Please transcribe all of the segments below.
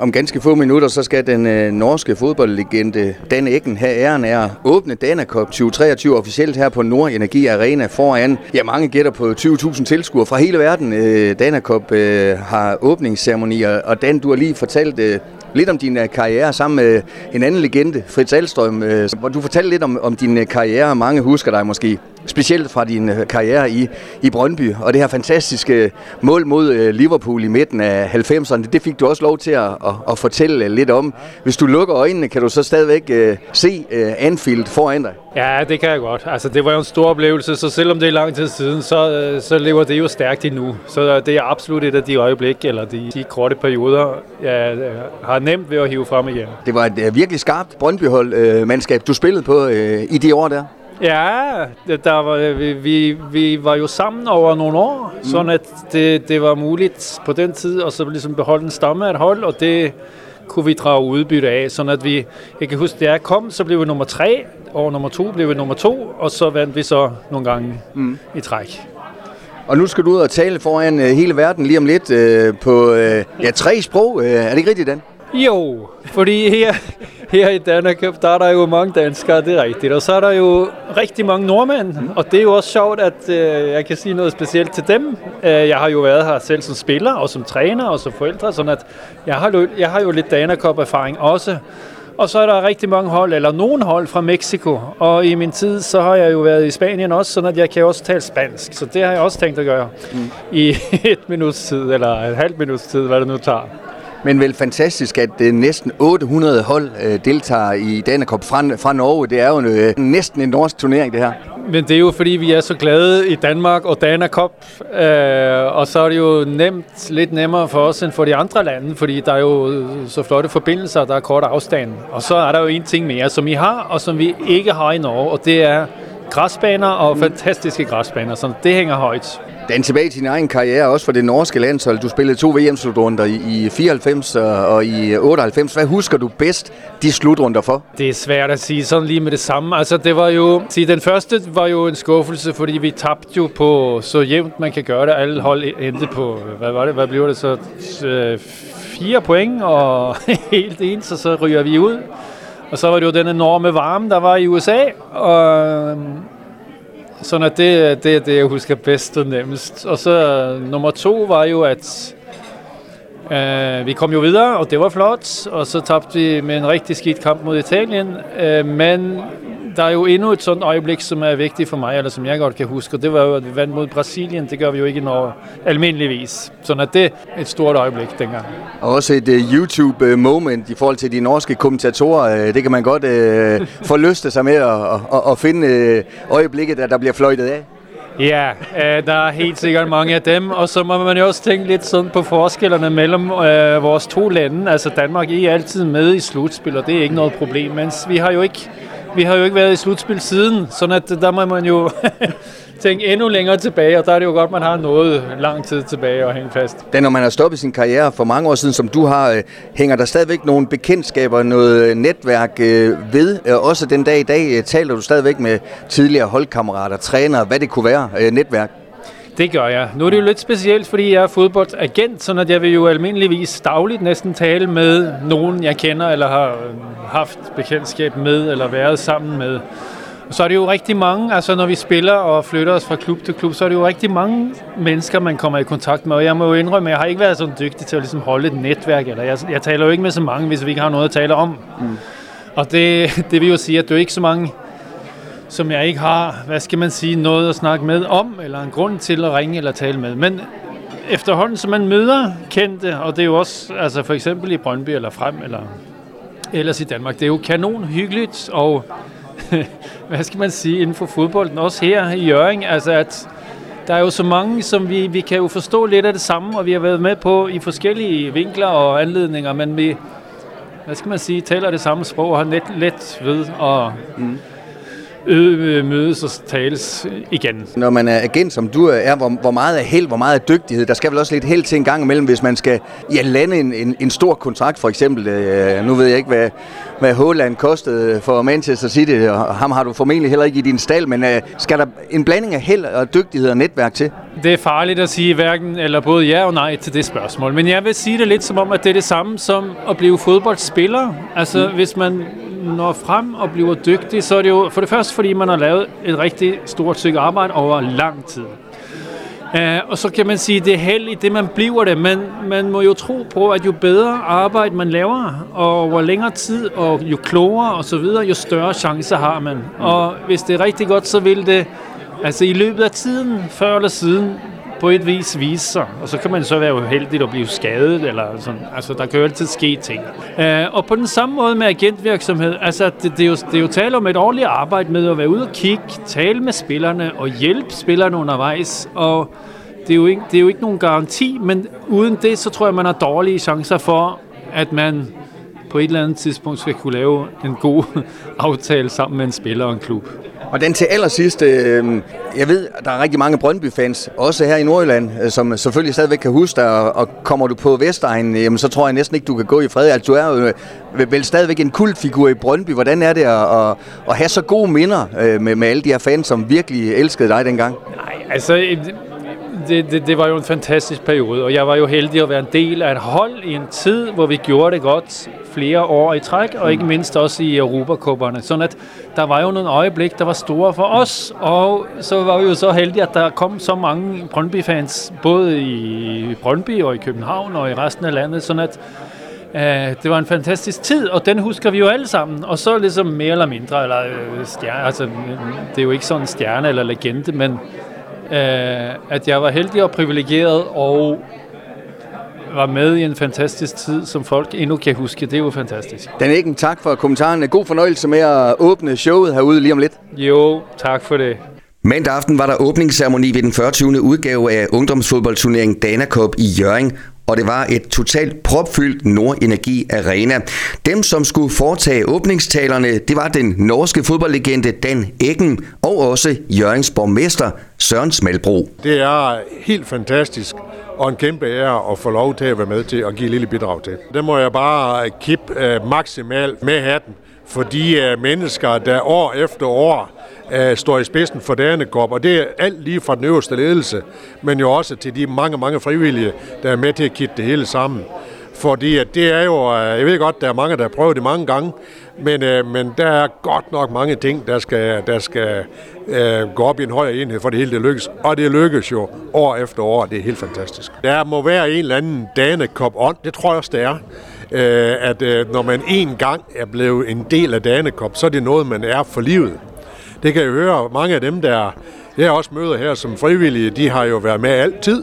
Om ganske få minutter, så skal den øh, norske fodboldlegende Dan Eggen have æren af at åbne Danakop 2023 officielt her på Nordenergi Arena foran, ja mange gætter på 20.000 tilskuere fra hele verden. Øh, øh, har åbningsceremonier, og, Dan, du har lige fortalt øh, lidt om din øh, karriere sammen med en anden legende, Fritz Alstrøm, hvor øh, du fortalte lidt om, om din karriere, karriere, mange husker dig måske specielt fra din øh, karriere i, i Brøndby, og det her fantastiske mål mod øh, Liverpool i midten af 90'erne, det fik du også lov til at, at, at fortælle lidt om. Hvis du lukker øjnene, kan du så stadigvæk se Anfield foran dig? Ja, det kan jeg godt. Altså, det var jo en stor oplevelse, så selvom det er lang tid siden, så, så lever det jo stærkt endnu. Så det er absolut et af de øjeblikke, eller de, de korte perioder, jeg har nemt ved at hive frem igen. Det var et virkelig skarpt Brøndby-hold, uh, mandskab, du spillede på i de år der. Ja, der var, vi, vi, vi var jo sammen over nogle år, mm. sådan at det, det var muligt på den tid at så ligesom beholde en stamme af et hold, og det kunne vi drage udbytte af, sådan at vi, jeg kan huske, da jeg kom, så blev vi nummer tre, og nummer to blev vi nummer to, og så vandt vi så nogle gange mm. i træk. Og nu skal du ud og tale foran uh, hele verden lige om lidt uh, på uh, ja, tre sprog. Uh, er det ikke rigtigt, Dan? Jo, fordi her, her i Cup, der er der jo mange danskere, det er rigtigt. Og så er der jo rigtig mange nordmænd, mm. og det er jo også sjovt, at øh, jeg kan sige noget specielt til dem. Øh, jeg har jo været her selv som spiller, og som træner, og som forældre, sådan at jeg har, jo, jeg har jo lidt Cup-erfaring også. Og så er der rigtig mange hold, eller nogen hold fra Mexico. Og i min tid, så har jeg jo været i Spanien også, sådan at jeg kan også tale spansk. Så det har jeg også tænkt at gøre mm. i et minuts tid, eller et halvt minuts tid, hvad det nu tager. Men vel fantastisk, at øh, næsten 800 hold øh, deltager i denne Cup fra, fra Norge. Det er jo uh, næsten en norsk turnering, det her. Men det er jo fordi, vi er så glade i Danmark og Danakop, Cup, øh, og så er det jo nemt, lidt nemmere for os end for de andre lande, fordi der er jo så flotte forbindelser, der er kort afstand. Og så er der jo en ting mere, som I har, og som vi ikke har i Norge, og det er græsbaner og mm. fantastiske græsbaner, så det hænger højt. Den tilbage til din egen karriere, også for det norske landshold. Du spillede to VM-slutrunder i, i 94 og i 98. Hvad husker du bedst de slutrunder for? Det er svært at sige sådan lige med det samme. Altså, det var jo, sige, den første var jo en skuffelse, fordi vi tabte jo på så jævnt man kan gøre det. Alle hold endte på, hvad var det, hvad blev det så? Øh, fire point, og helt ens, og så ryger vi ud. Og så var det jo den enorme varme, der var i USA, og øhm, sådan at det, det er det, jeg husker bedst og nemmest. Og så øh, nummer to var jo, at øh, vi kom jo videre, og det var flot. Og så tabte vi med en rigtig skidt kamp mod Italien. Øh, men der er jo endnu et sådan øjeblik, som er vigtigt for mig, eller som jeg godt kan huske, og det var jo, at vi vandt mod Brasilien. Det gør vi jo ikke når almindeligvis. Så at det er et stort øjeblik dengang. Og også et uh, YouTube-moment i forhold til de norske kommentatorer. Uh, det kan man godt uh, forlyste sig med at, at, at finde uh, øjeblikket, der, der bliver fløjtet af. Ja, øh, der er helt sikkert mange af dem, og så må man jo også tænke lidt sådan på forskellene mellem øh, vores to lande. Altså Danmark er altid med i slutspil, og det er ikke noget problem, mens vi har jo ikke vi har jo ikke været i slutspil siden, så at der må man jo tænke endnu længere tilbage, og der er det jo godt, man har noget lang tid tilbage at hænge fast. Da når man har stoppet sin karriere for mange år siden, som du har, øh, hænger der stadigvæk nogle bekendtskaber, noget øh, netværk øh, ved? Øh, også den dag i dag øh, taler du stadigvæk med tidligere holdkammerater, trænere, hvad det kunne være, netværk? Det gør jeg. Nu er det jo lidt specielt, fordi jeg er fodboldagent, så at jeg vil jo almindeligvis dagligt næsten tale med nogen, jeg kender eller har øh, haft bekendtskab med eller været sammen med. Og så er det jo rigtig mange, altså når vi spiller og flytter os fra klub til klub, så er det jo rigtig mange mennesker, man kommer i kontakt med. Og jeg må jo indrømme, at jeg har ikke været så dygtig til at ligesom holde et netværk, eller jeg, jeg taler jo ikke med så mange, hvis vi ikke har noget at tale om. Mm. Og det, det vil jo sige, at det er ikke så mange som jeg ikke har, hvad skal man sige, noget at snakke med om, eller en grund til at ringe eller tale med. Men efterhånden, som man møder kendte, og det er jo også, altså for eksempel i Brøndby eller Frem, eller ellers i Danmark, det er jo kanon hyggeligt, og hvad skal man sige, inden for fodbolden, også her i Jøring, altså at der er jo så mange, som vi, vi kan jo forstå lidt af det samme, og vi har været med på i forskellige vinkler og anledninger, men vi, hvad skal man sige, taler det samme sprog og har net let ved at mm øh, mødes og tales igen. Når man er agent, som du er, hvor, hvor meget er held, hvor meget er dygtighed? Der skal vel også lidt held til en gang imellem, hvis man skal ja, lande en, en, en stor kontrakt, for eksempel. Øh, nu ved jeg ikke, hvad, hvad Holland kostede for Manchester City, og ham har du formentlig heller ikke i din stald, men øh, skal der en blanding af held og dygtighed og netværk til? Det er farligt at sige hverken eller både ja og nej til det spørgsmål, men jeg vil sige det lidt som om, at det er det samme som at blive fodboldspiller. Altså, mm. hvis man når frem og bliver dygtig, så er det jo for det første, fordi man har lavet et rigtig stort stykke arbejde over lang tid. Uh, og så kan man sige, at det er heldigt, det man bliver det, men man må jo tro på, at jo bedre arbejde man laver, og hvor længere tid, og jo klogere og så videre, jo større chancer har man. Og hvis det er rigtig godt, så vil det, altså i løbet af tiden, før eller siden, på et vis vise sig. Og så kan man så være uheldig at blive skadet, eller sådan. Altså, der kan jo altid ske ting. Øh, og på den samme måde med agentvirksomhed, altså, det, det, er jo, det er jo tale om et årligt arbejde med at være ude og kigge, tale med spillerne og hjælpe spillerne undervejs. Og det er, jo ikke, det er jo ikke nogen garanti, men uden det, så tror jeg, man har dårlige chancer for, at man på et eller andet tidspunkt skal kunne lave en god aftale sammen med en spiller og en klub. Og den til allersidst, øh, jeg ved, der er rigtig mange Brøndby-fans, også her i Nordjylland, øh, som selvfølgelig stadigvæk kan huske dig, og, og kommer du på Vestegnen, jamen, så tror jeg næsten ikke, du kan gå i fred. Altså, du er jo øh, vel stadigvæk en kultfigur i Brøndby. Hvordan er det at, at, at have så gode minder øh, med, med alle de her fans, som virkelig elskede dig dengang? Nej, altså øh, det, det, det var jo en fantastisk periode, og jeg var jo heldig at være en del af et hold i en tid, hvor vi gjorde det godt flere år i træk, og ikke mindst også i Europakupperne. Sådan at der var jo nogle øjeblik, der var store for os, og så var vi jo så heldige, at der kom så mange Brøndby-fans, både i Brøndby og i København og i resten af landet, sådan at Uh, det var en fantastisk tid, og den husker vi jo alle sammen. Og så ligesom mere eller mindre, eller uh, stjerne, altså, det er jo ikke sådan en stjerne eller legende, men øh, at jeg var heldig og privilegeret og var med i en fantastisk tid, som folk endnu kan huske. Det er jo fantastisk. Dan Eggen, tak for kommentaren. God fornøjelse med at åbne showet herude lige om lidt. Jo, tak for det. Mandag aften var der åbningsceremoni ved den 40. udgave af ungdomsfodboldturneringen Dana Cup i Jørgen, og det var et totalt propfyldt Nordenergi Arena. Dem, som skulle foretage åbningstalerne, det var den norske fodboldlegende Dan Eggen og også Jørgens borgmester Søren Smalbro. Det er helt fantastisk og en kæmpe ære at få lov til at være med til at give et lille bidrag til. Det må jeg bare kippe øh, maksimalt med hatten for de uh, øh, mennesker, der år efter år uh, står i spidsen for Danekop, og det er alt lige fra den øverste ledelse, men jo også til de mange, mange frivillige, der er med til at kitte det hele sammen. Fordi at det er jo, jeg ved godt, der er mange, der har prøvet det mange gange, men, øh, men der er godt nok mange ting, der skal, der skal øh, gå op i en højere enhed, for det hele det lykkes. Og det lykkes jo år efter år, det er helt fantastisk. Der må være en eller anden Danekop ånd, det tror jeg også, det er. Øh, at øh, når man en gang er blevet en del af Danekop, så er det noget, man er for livet. Det kan jeg høre, mange af dem, der jeg også møder her som frivillige, de har jo været med altid.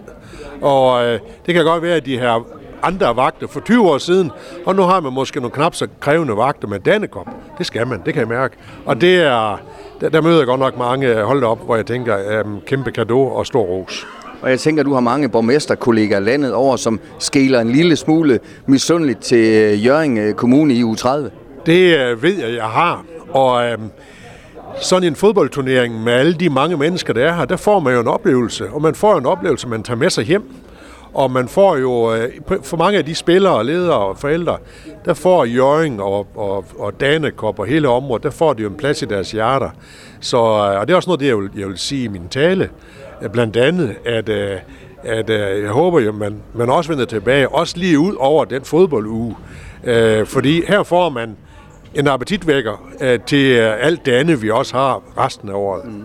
Og øh, det kan godt være, at de her andre vagter for 20 år siden, og nu har man måske nogle knap så krævende vagter med Dannekop. Det skal man, det kan jeg mærke. Og det er, der, der møder jeg godt nok mange øh, hold op, hvor jeg tænker, um, kæmpe gave og stor ros. Og jeg tænker, at du har mange borgmesterkollegaer landet over, som skæler en lille smule misundeligt til øh, Jørgen øh, Kommune i u 30. Det øh, ved jeg, jeg har. Og øhm, sådan en fodboldturnering med alle de mange mennesker, der er her, der får man jo en oplevelse. Og man får jo en oplevelse, man tager med sig hjem. Og man får jo, for mange af de spillere, ledere og forældre, der får Jørgen og, og, og Danekop og hele området, der får de jo en plads i deres hjerter. Så, og det er også noget, det jeg vil, jeg vil sige i min tale. Blandt andet, at, øh, at øh, jeg håber jo, man, man også vender tilbage, også lige ud over den fodbolduge. Øh, fordi her får man en appetitvækker til alt det andet, vi også har resten af året. Mm.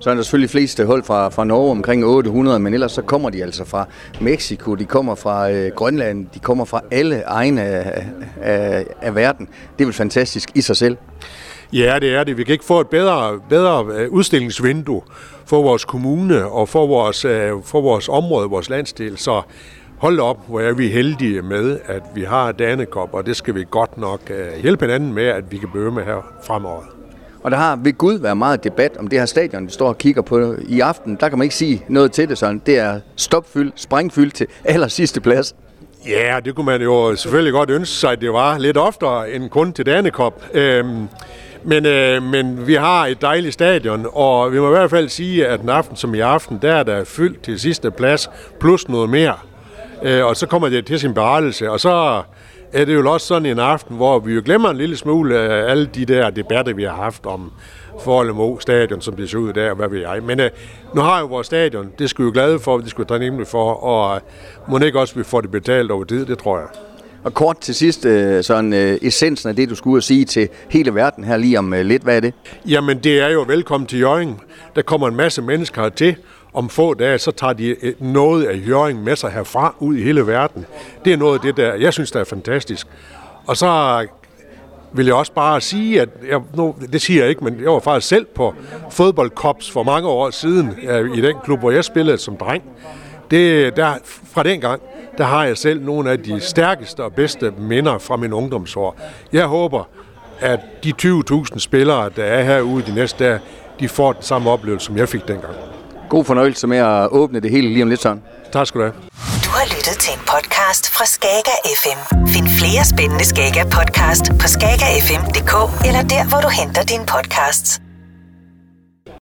Så er der selvfølgelig flest hold fra, fra Norge, omkring 800, men ellers så kommer de altså fra Mexico, de kommer fra øh, Grønland, de kommer fra alle egne af, af, af verden. Det er vel fantastisk i sig selv. Ja, det er det. Vi kan ikke få et bedre, bedre øh, udstillingsvindue for vores kommune og for vores, øh, for vores område, vores landsdel. Så hold op, hvor er vi heldige med, at vi har Danekop, og det skal vi godt nok øh, hjælpe hinanden med, at vi kan bøge med her fremover. Og der har ved Gud været meget debat om det her stadion, vi står og kigger på i aften. Der kan man ikke sige noget til det sådan. Det er stopfyldt, sprængfyldt til aller sidste plads. Ja, det kunne man jo selvfølgelig godt ønske sig, at det var lidt oftere end kun til Danekop. Øhm, men, øh, men vi har et dejligt stadion, og vi må i hvert fald sige, at en aften som i aften, der er der fyldt til sidste plads, plus noget mere. Øh, og så kommer det til sin berettelse, og så er det jo også sådan en aften, hvor vi jo glemmer en lille smule af alle de der debatter, vi har haft om for stadion, som det ser ud der, og hvad ved jeg. Men øh, nu har jo vores stadion, det skal vi jo glade for, det skal vi nemlig for, og øh, må ikke også, vi får det betalt over tid, det tror jeg. Og kort til sidst, øh, sådan øh, essensen af det, du skulle ud og sige til hele verden her lige om øh, lidt, hvad er det? Jamen, det er jo velkommen til Jørgen. Der kommer en masse mennesker til. Om få dage, så tager de øh, noget af Jørgen med sig herfra ud i hele verden. Det er noget af det, der jeg synes, der er fantastisk. Og så vil jeg også bare sige, at jeg, nu, det siger jeg ikke, men jeg var faktisk selv på fodboldkops for mange år siden øh, i den klub, hvor jeg spillede som dreng. Det, der, fra den gang, der har jeg selv nogle af de stærkeste og bedste minder fra min ungdomsår. Jeg håber, at de 20.000 spillere, der er herude de næste dage, de får den samme oplevelse, som jeg fik dengang. God fornøjelse med at åbne det hele lige om lidt sådan. Tak skal du have. Du har lyttet til en podcast fra Skager FM. Find flere spændende Skager podcast på skagerfm.dk eller der, hvor du henter dine podcasts.